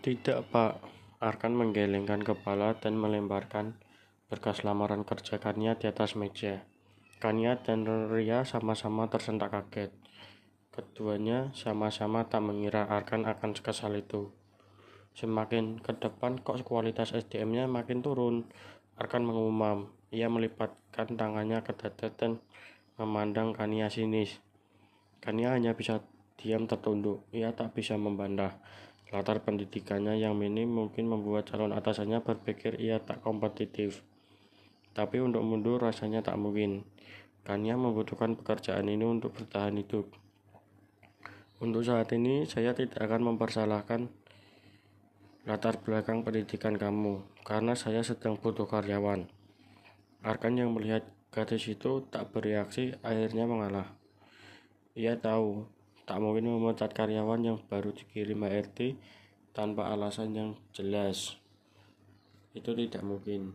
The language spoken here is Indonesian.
Tidak, Pak. Arkan menggelengkan kepala dan melemparkan berkas lamaran kerja Kania di atas meja. Kania dan Ria sama-sama tersentak kaget. Keduanya sama-sama tak mengira Arkan akan sekesal itu. Semakin ke depan kok kualitas SDM-nya makin turun. Arkan mengumam. Ia melipatkan tangannya ke dada dan memandang Kania sinis. Kania hanya bisa diam tertunduk. Ia tak bisa membantah. Latar pendidikannya yang minim mungkin membuat calon atasannya berpikir ia tak kompetitif. Tapi untuk mundur rasanya tak mungkin. Kania membutuhkan pekerjaan ini untuk bertahan hidup. Untuk saat ini, saya tidak akan mempersalahkan latar belakang pendidikan kamu, karena saya sedang butuh karyawan. Arkan yang melihat gadis itu tak bereaksi, akhirnya mengalah. Ia tahu tak mungkin memecat karyawan yang baru dikirim HRD tanpa alasan yang jelas. Itu tidak mungkin.